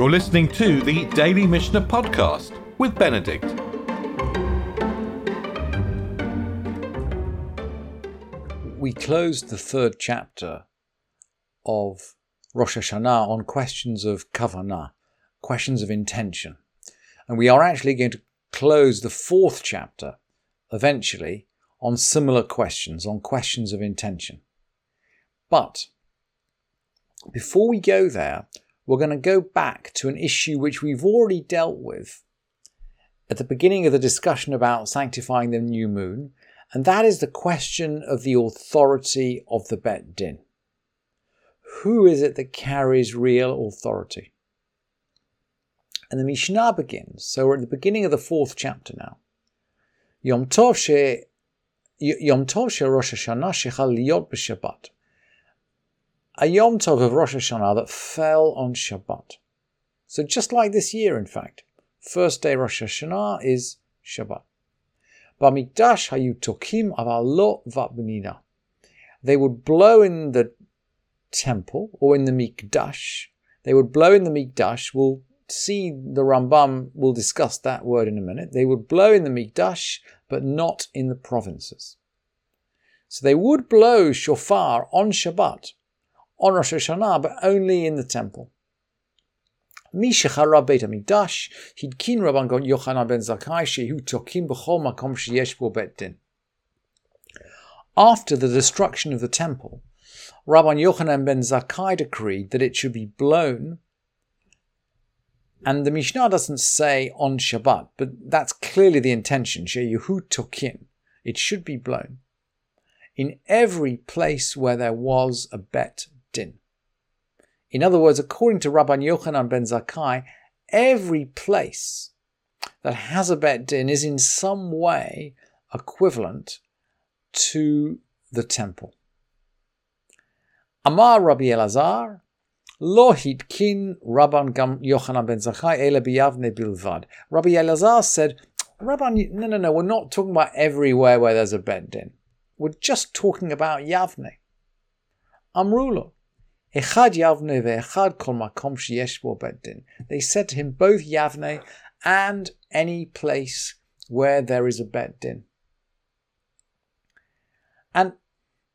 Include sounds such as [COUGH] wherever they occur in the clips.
You're listening to the Daily Mishnah Podcast with Benedict. We closed the third chapter of Rosh Hashanah on questions of kavanah, questions of intention. And we are actually going to close the fourth chapter eventually on similar questions, on questions of intention. But before we go there, we're going to go back to an issue which we've already dealt with at the beginning of the discussion about sanctifying the new moon, and that is the question of the authority of the Bet Din. Who is it that carries real authority? And the Mishnah begins. So we're at the beginning of the fourth chapter now. Yom Tov she Yom Tov she Rosh Hashanah shechal liyot b'Shabbat. A Yom Tov of Rosh Hashanah that fell on Shabbat. So just like this year, in fact, first day Rosh Hashanah is Shabbat. Bamikdash hayu tokim aval lo vabnina. They would blow in the temple or in the mikdash. They would blow in the mikdash. We'll see the Rambam We'll discuss that word in a minute. They would blow in the Mikdash, but not in the provinces. So they would blow shofar on Shabbat, on Rosh Hashanah, but only in the temple. Mishachara Beit Hamikdash, Hidkin Rabban Yochanan ben Zakkai, Shehu Tokim B'chol Makom Sheyesh Bo Bet Din. After the destruction of the temple, Rabban Yochanan ben Zakkai decreed that it should be blown, and the Mishnah doesn't say on Shabbat, but that's clearly the intention, Shehu Tokim. It should be blown in every place where there was a bet din. In other words, according to Rabban Yochanan ben Zakkai, every place that has a bet din is in some way equivalent to the temple. Amar Rabbi Elazar, Lohit Kin Rabban Yochanan ben Zakkai ele biyavne bilvad. Rabbi Elazar said, Rabban, no, no, no, we're not talking about everywhere where there's a bet din. We're just talking about Yavne. Amrulo. Echad Yavne ve'echad kol makom sheyesh bo beddin. They said to him, both Yavne and any place where there is a beddin. And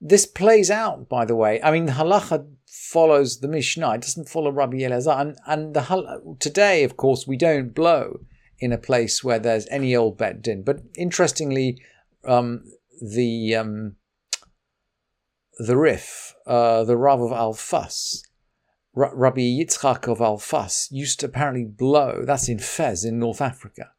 this plays out, by the way. I mean, the halacha follows the Mishnah. It doesn't follow Rabbi Elazar. And, and the, today, of course, we don't blow in a place where there's any old bet din. But interestingly, um, the um, the Rif, uh, the Rav of Alfas, R- Rabbi Yitzchak of Alfas, used to apparently blow. That's in Fez in North Africa.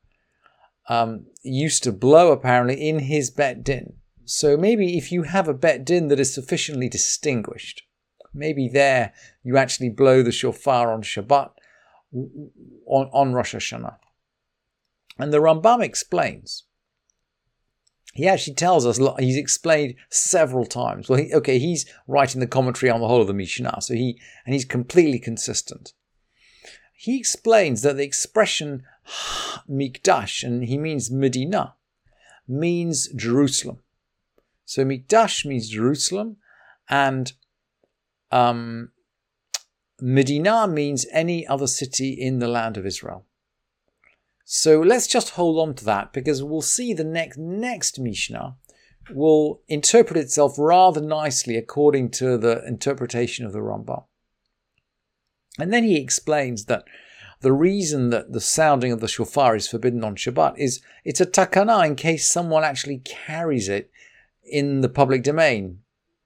Um, used to blow apparently in his bet din. So maybe if you have a bet din that is sufficiently distinguished, maybe there you actually blow the shofar on Shabbat, on, on Rosh Hashanah. And the Rambam explains. He actually tells us, he's explained several times. Well, he, okay, he's writing the commentary on the whole of the Mishnah, so he, and he's completely consistent. He explains that the expression Mikdash, and he means Medina, means Jerusalem. So Mikdash means Jerusalem, and um, Medina means any other city in the land of Israel. So let's just hold on to that because we'll see the next next Mishnah will interpret itself rather nicely according to the interpretation of the Rambam. And then he explains that the reason that the sounding of the shofar is forbidden on Shabbat is it's a takana in case someone actually carries it in the public domain,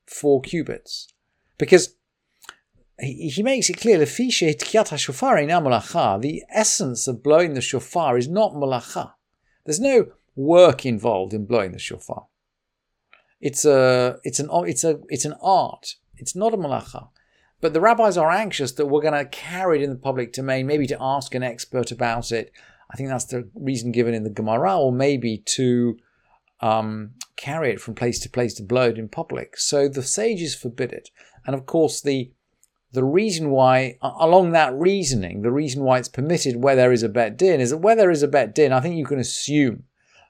four cubits. Because he, makes it clear, the essence of blowing the shofar is not malacha. There's no work involved in blowing the shofar. It's a, it's an, it's a, it's an art. It's not a malacha. But the rabbis are anxious that we're going to carry it in the public domain, maybe to ask an expert about it. I think that's the reason given in the Gemara, or maybe to um, carry it from place to place to blow it in public. So the sages forbid it. And of course, the the reason why, along that reasoning, the reason why it's permitted where there is a bet din is that where there is a bet din, I think you can assume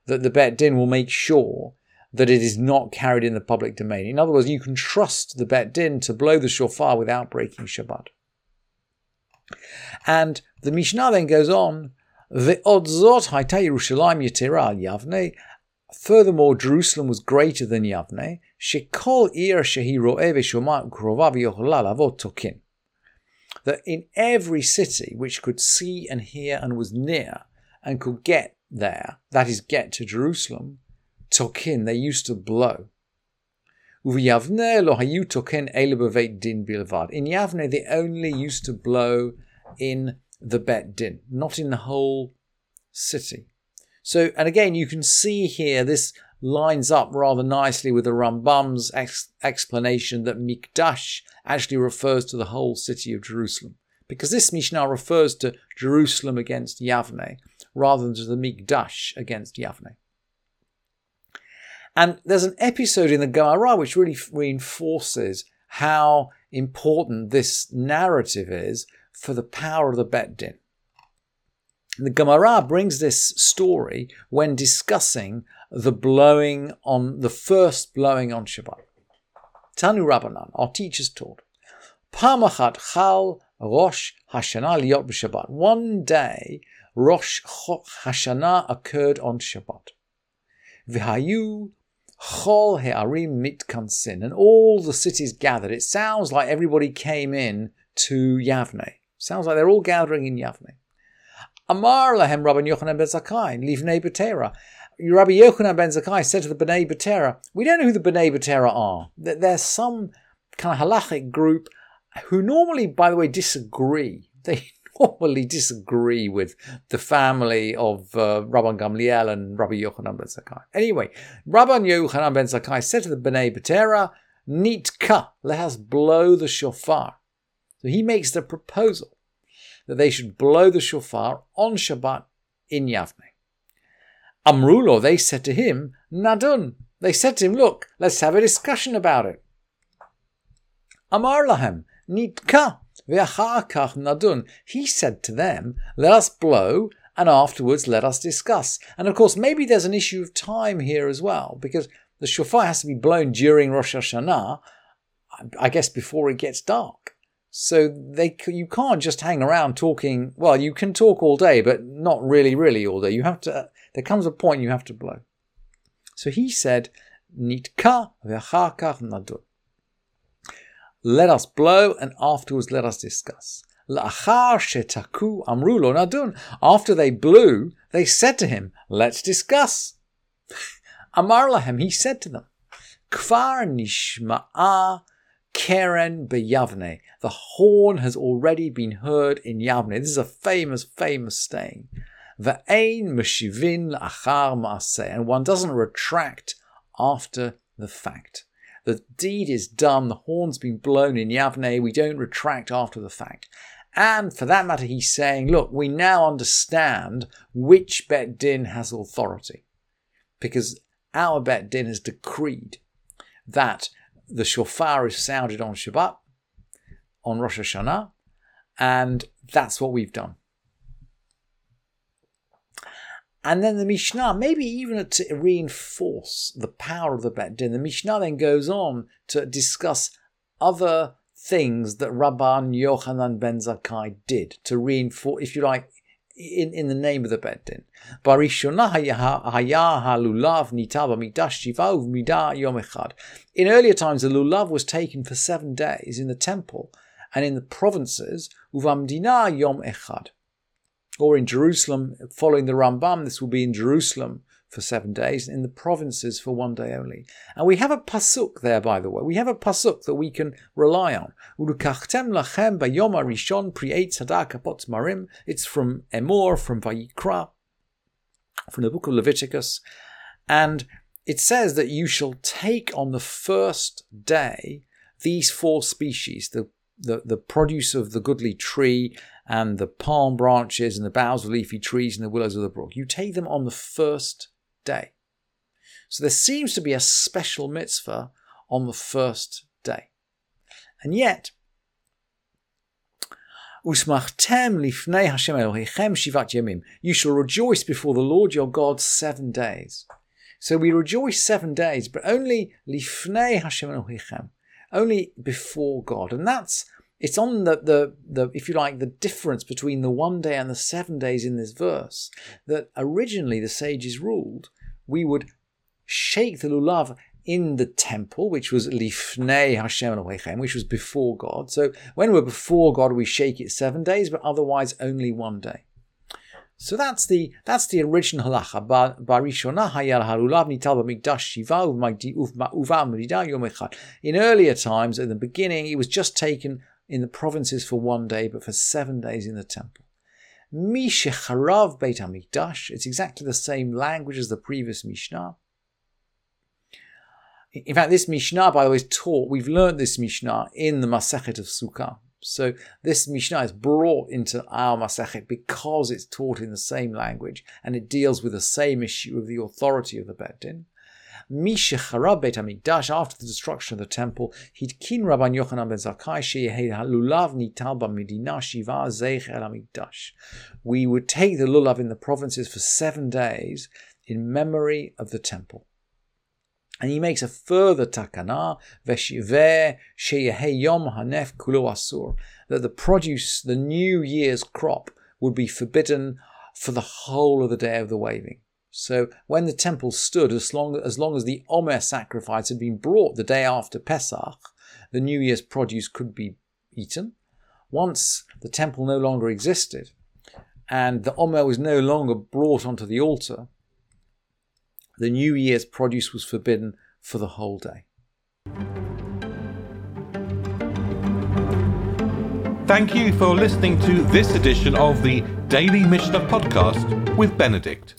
that the bet din will make sure that it is not carried in the public domain. In other words, you can trust the bet din to blow the shofar without breaking Shabbat. And the Mishnah then goes on, Ve'odzot haita Yerushalayim yetera Yavne. Furthermore, Jerusalem was greater than Yavne. Shekol ir shehi ro'eh v'shomah u'krovav yochla lavot tokin. That in every city which could see and hear and was near and could get there, that is, get to Jerusalem, tokin, they used to blow. In Yavne, they only used to blow in the Bet Din, not in the whole city. So, and again, you can see here this lines up rather nicely with the Rambam's ex- explanation that Mikdash actually refers to the whole city of Jerusalem. Because this Mishnah refers to Jerusalem against Yavne rather than to the Mikdash against Yavne. And there's an episode in the Gemara which really reinforces how important this narrative is for the power of the Bet Din. The Gemara brings this story when discussing the blowing on the first blowing on Shabbat. Tanu Rabbanan, our teachers taught, Pamachat Chal Rosh Hashanah Liot b'Shabbat. One day, Rosh Hashanah occurred on Shabbat. V'hayu Chol He'arim Mitkansin, and all the cities gathered. It sounds like everybody came in to Yavne. Sounds like they're all gathering in Yavne. Amar lahem Rabbi Yochanan ben Zakkai, livnei Betera. Rabbi Yochanan ben Zakkai said to the Bnei Betera, we don't know who the Bnei Betera are. That there's some kind of halachic group who normally, by the way, disagree. [LAUGHS] They normally disagree with the family of uh, Rabban Gamliel and Rabbi Yochanan ben Zakkai. Anyway, Rabban Yochanan ben Zakkai said to the Bnei Betera, Nitka, let us blow the shofar. So he makes the proposal that they should blow the shofar on Shabbat in Yavne. Amrulo, they said to him, Nadun. They said to him, look, let's have a discussion about it. Amar lahem, nitka, ve'achakach nadun. He said to them, let us blow and afterwards let us discuss. And of course, maybe there's an issue of time here as well, because the shofar has to be blown during Rosh Hashanah, I guess before it gets dark. So they you can't just hang around talking. Well, you can talk all day, but not really, really all day. You have to. There comes a point you have to blow. So he said, "Nitka nadun." Let us blow, and afterwards let us discuss. After they blew, they said to him, "Let's discuss." [LAUGHS] Amar lahem, he said to them, "Kvar nishma'a Keren beyavne. The horn has already been heard in Yavne. This is a famous, famous saying. Ve'ein meshivin achar maaseh. And one doesn't retract after the fact. The deed is done. The horn's been blown in Yavne. We don't retract after the fact. And for that matter, he's saying, look, we now understand which Bet Din has authority. Because our Bet Din has decreed that the shofar is sounded on Shabbat, on Rosh Hashanah, and that's what we've done. And then the Mishnah, maybe even to reinforce the power of the Bet Din, the Mishnah then goes on to discuss other things that Rabban Yochanan ben Zakkai did to reinforce, if you like, in, in the name of the Bet Din. In earlier times, the lulav was taken for seven days in the temple and in the provinces, uvamdina yom echad. Or in Jerusalem, following the Rambam, this will be in Jerusalem for seven days, in the provinces for one day only. And we have a pasuk there, by the way. We have a pasuk that we can rely on. It's from Emor, from Vayikra, from the book of Leviticus. And it says that you shall take on the first day these four species, the the, the produce of the goodly tree and the palm branches and the boughs of leafy trees and the willows of the brook. You take them on the first day. So there seems to be a special mitzvah on the first day. And yet. You shall rejoice before the Lord your God seven days. So we rejoice seven days, but only only before God. And that's it's on the, the, the, if you like, the difference between the one day and the seven days in this verse that originally the sages ruled we would shake the lulav in the temple, which was lifnei Hashem Elohechem, which was before God. So when we're before God, we shake it seven days, but otherwise only one day. So that's the that's the original halacha. Hayal harulav yom echad. In earlier times, in the beginning, it was just taken in the provinces for one day, but for seven days in the temple. Mishecharav Beit Hamikdash. It's exactly the same language as the previous Mishnah. In fact, this Mishnah, by the way, is taught. We've learned this Mishnah in the Masechet of Sukkah. So this Mishnah is brought into our Masechet because it's taught in the same language and it deals with the same issue of the authority of the Beit Din. Mishecharab Beit Hamikdash, after the destruction of the temple, Hidkin Rabban Yochanan ben Zakkai Lulav Nital Medina Shiva Zeich El Hamikdash. We would take the lulav in the provinces for seven days in memory of the temple. And he makes a further takana, veshiveh yom hanef kulo asur, that the produce, the new year's crop, would be forbidden for the whole of the day of the waving. So when the temple stood, as long as, long as the Omer sacrifice had been brought the day after Pesach, the New Year's produce could be eaten. Once the temple no longer existed, and the Omer was no longer brought onto the altar, the New Year's produce was forbidden for the whole day. Thank you for listening to this edition of the Daily Mishnah Podcast with Benedict.